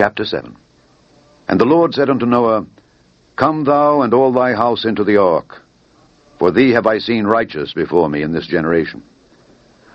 Chapter 7 And the Lord said unto Noah, Come thou and all thy house into the ark, for thee have I seen righteous before me in this generation.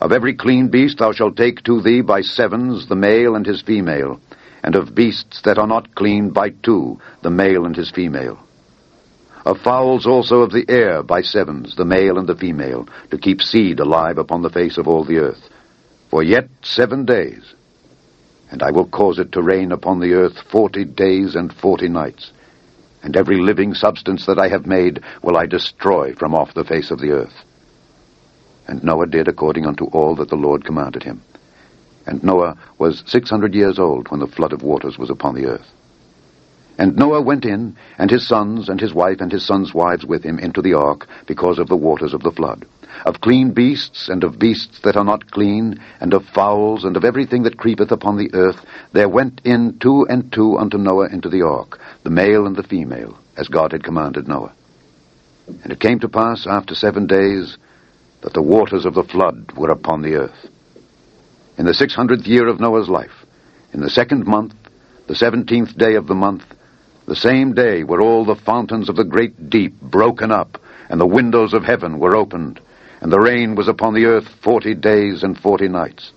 Of every clean beast thou shalt take to thee by sevens the male and his female, and of beasts that are not clean by two the male and his female. Of fowls also of the air by sevens the male and the female, to keep seed alive upon the face of all the earth. For yet seven days, and I will cause it to rain upon the earth forty days and forty nights, and every living substance that I have made will I destroy from off the face of the earth. And Noah did according unto all that the Lord commanded him. And Noah was six hundred years old when the flood of waters was upon the earth. And Noah went in, and his sons, and his wife, and his sons' wives with him into the ark, because of the waters of the flood. Of clean beasts, and of beasts that are not clean, and of fowls, and of everything that creepeth upon the earth, there went in two and two unto Noah into the ark, the male and the female, as God had commanded Noah. And it came to pass after seven days that the waters of the flood were upon the earth. In the six hundredth year of Noah's life, in the second month, the seventeenth day of the month, the same day were all the fountains of the great deep broken up, and the windows of heaven were opened, and the rain was upon the earth forty days and forty nights.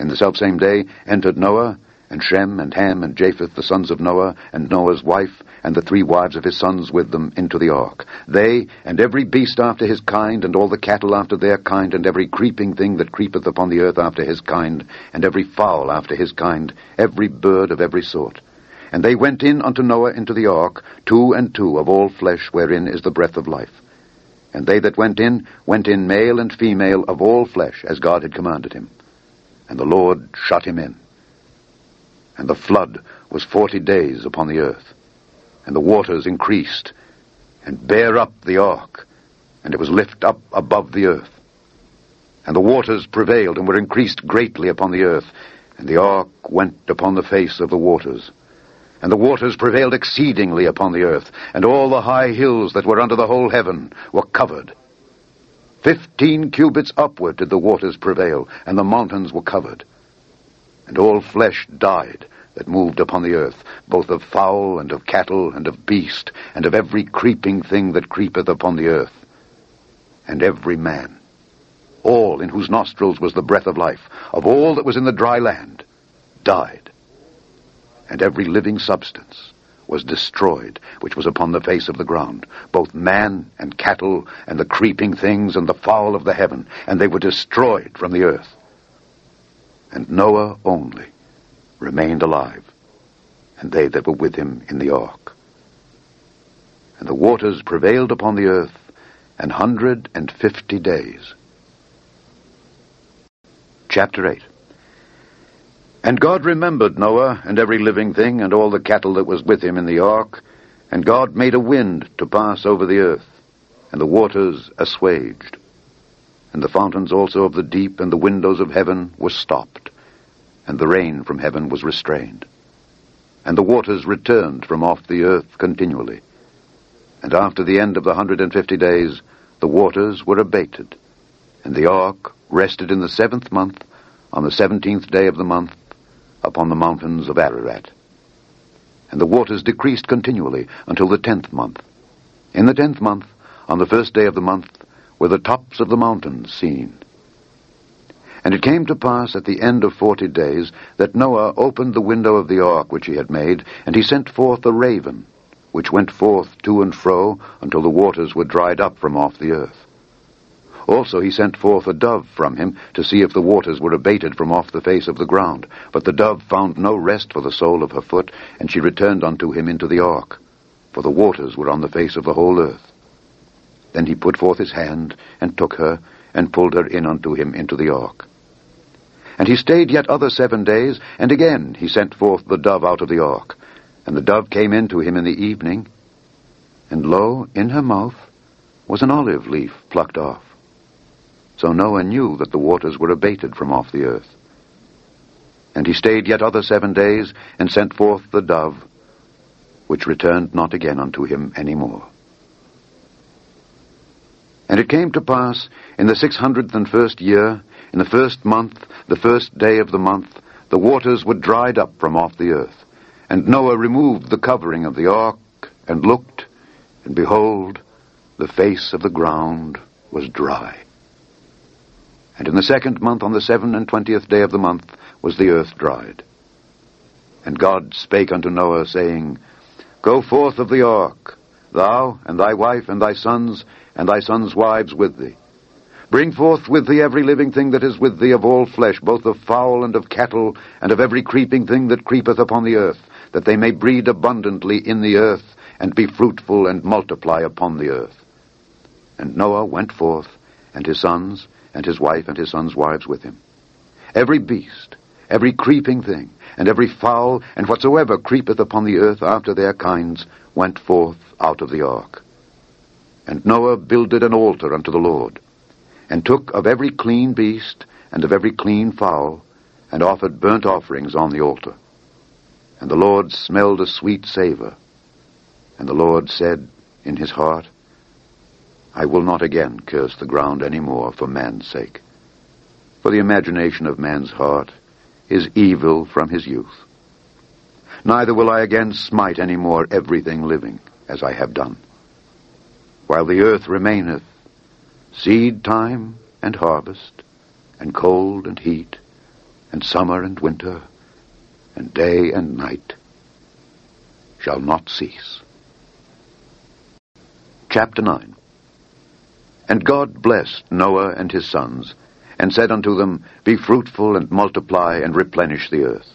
In the selfsame day entered Noah, and Shem, and Ham, and Japheth, the sons of Noah, and Noah's wife, and the three wives of his sons with them, into the ark. They, and every beast after his kind, and all the cattle after their kind, and every creeping thing that creepeth upon the earth after his kind, and every fowl after his kind, every bird of every sort. And they went in unto Noah into the ark, two and two of all flesh wherein is the breath of life. And they that went in, went in male and female of all flesh, as God had commanded him. And the Lord shut him in. And the flood was forty days upon the earth. And the waters increased, and bare up the ark, and it was lift up above the earth. And the waters prevailed, and were increased greatly upon the earth, and the ark went upon the face of the waters. And the waters prevailed exceedingly upon the earth, and all the high hills that were under the whole heaven were covered. Fifteen cubits upward did the waters prevail, and the mountains were covered. And all flesh died that moved upon the earth, both of fowl and of cattle and of beast, and of every creeping thing that creepeth upon the earth. And every man, all in whose nostrils was the breath of life, of all that was in the dry land, died. And every living substance was destroyed, which was upon the face of the ground, both man and cattle, and the creeping things, and the fowl of the heaven, and they were destroyed from the earth. And Noah only remained alive, and they that were with him in the ark. And the waters prevailed upon the earth an hundred and fifty days. Chapter 8 And God remembered Noah and every living thing and all the cattle that was with him in the ark, and God made a wind to pass over the earth, and the waters assuaged. And the fountains also of the deep and the windows of heaven were stopped and the rain from heaven was restrained. And the waters returned from off the earth continually. And after the end of the hundred and fifty days, the waters were abated. And the ark rested in the seventh month, on the seventeenth day of the month, upon the mountains of Ararat. And the waters decreased continually until the tenth month. In the tenth month, on the first day of the month, were the tops of the mountains seen. And it came to pass at the end of forty days that Noah opened the window of the ark which he had made, and he sent forth a raven, which went forth to and fro until the waters were dried up from off the earth. Also he sent forth a dove from him to see if the waters were abated from off the face of the ground. But the dove found no rest for the sole of her foot, and she returned unto him into the ark, for the waters were on the face of the whole earth. Then he put forth his hand, and took her, and pulled her in unto him into the ark. And he stayed yet other seven days, and again he sent forth the dove out of the ark. And the dove came in to him in the evening, and lo, in her mouth was an olive leaf plucked off. So Noah knew that the waters were abated from off the earth. And he stayed yet other seven days, and sent forth the dove, which returned not again unto him any more. And it came to pass in the six hundredth and first year, in the first month, the first day of the month, the waters were dried up from off the earth. And Noah removed the covering of the ark, and looked, and behold, the face of the ground was dry. And in the second month, on the seven and twentieth day of the month, was the earth dried. And God spake unto Noah, saying, Go forth of the ark, thou, and thy wife, and thy sons, and thy sons' wives with thee. Bring forth with thee every living thing that is with thee of all flesh, both of fowl and of cattle, and of every creeping thing that creepeth upon the earth, that they may breed abundantly in the earth, and be fruitful and multiply upon the earth. And Noah went forth, and his sons, and his wife, and his sons' wives with him. Every beast, every creeping thing, and every fowl, and whatsoever creepeth upon the earth after their kinds, went forth out of the ark. And Noah builded an altar unto the Lord, and took of every clean beast, and of every clean fowl, and offered burnt offerings on the altar. And the Lord smelled a sweet savour. And the Lord said in his heart, I will not again curse the ground any more for man's sake. For the imagination of man's heart is evil from his youth. Neither will I again smite any more everything living, as I have done. While the earth remaineth, seed time and harvest, and cold and heat, and summer and winter, and day and night, shall not cease. Chapter 9 And God blessed Noah and his sons, and said unto them, Be fruitful, and multiply, and replenish the earth.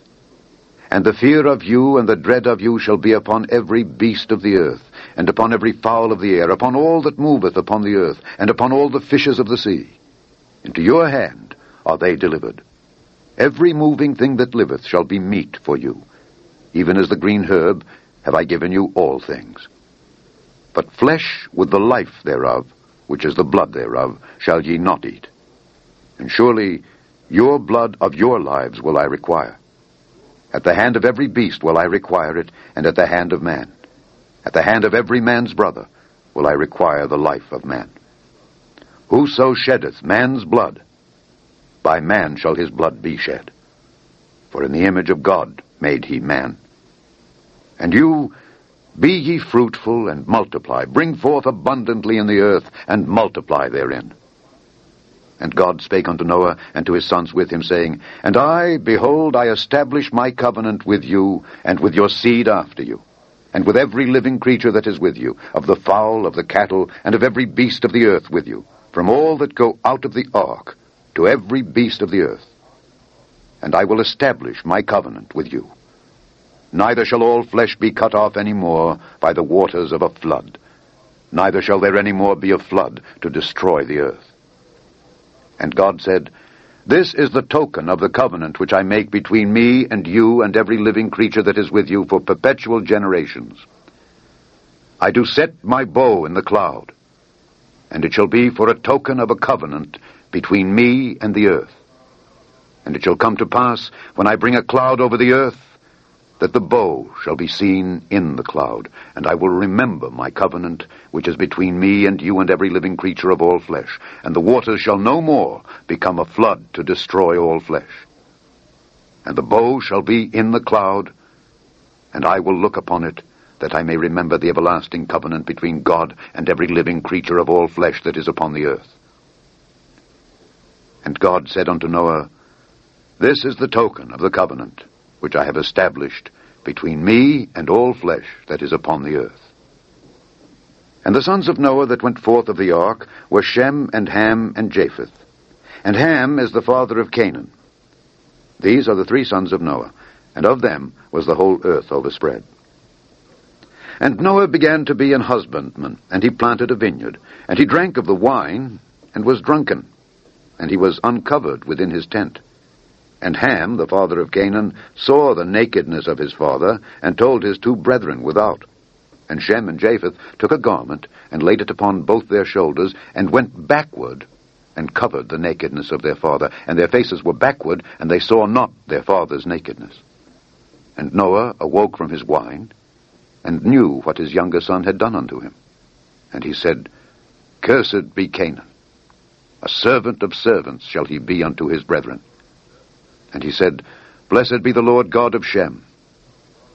And the fear of you and the dread of you shall be upon every beast of the earth, and upon every fowl of the air, upon all that moveth upon the earth, and upon all the fishes of the sea. Into your hand are they delivered. Every moving thing that liveth shall be meat for you. Even as the green herb have I given you all things. But flesh with the life thereof, which is the blood thereof, shall ye not eat and surely your blood of your lives will I require. At the hand of every beast will I require it, and at the hand of man. At the hand of every man's brother will I require the life of man. Whoso sheddeth man's blood, by man shall his blood be shed. For in the image of God made he man. And you, be ye fruitful and multiply, bring forth abundantly in the earth, and multiply therein. And God spake unto Noah and to his sons with him, saying, And I, behold, I establish my covenant with you, and with your seed after you, and with every living creature that is with you, of the fowl, of the cattle, and of every beast of the earth with you, from all that go out of the ark, to every beast of the earth. And I will establish my covenant with you. Neither shall all flesh be cut off any more by the waters of a flood, neither shall there any more be a flood to destroy the earth. And God said, This is the token of the covenant which I make between me and you and every living creature that is with you for perpetual generations. I do set my bow in the cloud, and it shall be for a token of a covenant between me and the earth. And it shall come to pass, when I bring a cloud over the earth, that the bow shall be seen in the cloud, and I will remember my covenant, which is between me and you and every living creature of all flesh, and the waters shall no more become a flood to destroy all flesh. And the bow shall be in the cloud, and I will look upon it, that I may remember the everlasting covenant between God and every living creature of all flesh that is upon the earth. And God said unto Noah, This is the token of the covenant which I have established between me and all flesh that is upon the earth. And the sons of Noah that went forth of the ark were Shem and Ham and Japheth. And Ham is the father of Canaan. These are the three sons of Noah, and of them was the whole earth overspread. And Noah began to be an husbandman, and he planted a vineyard, and he drank of the wine, and was drunken, and he was uncovered within his tent. And Ham, the father of Canaan, saw the nakedness of his father, and told his two brethren without. And Shem and Japheth took a garment, and laid it upon both their shoulders, and went backward, and covered the nakedness of their father. And their faces were backward, and they saw not their father's nakedness. And Noah awoke from his wine, and knew what his younger son had done unto him. And he said, Cursed be Canaan. A servant of servants shall he be unto his brethren. And he said, Blessed be the Lord God of Shem,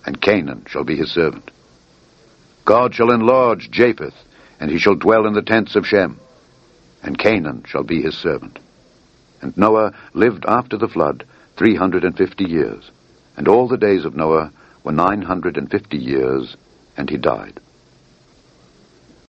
and Canaan shall be his servant. God shall enlarge Japheth, and he shall dwell in the tents of Shem, and Canaan shall be his servant. And Noah lived after the flood three hundred and fifty years, and all the days of Noah were nine hundred and fifty years, and he died.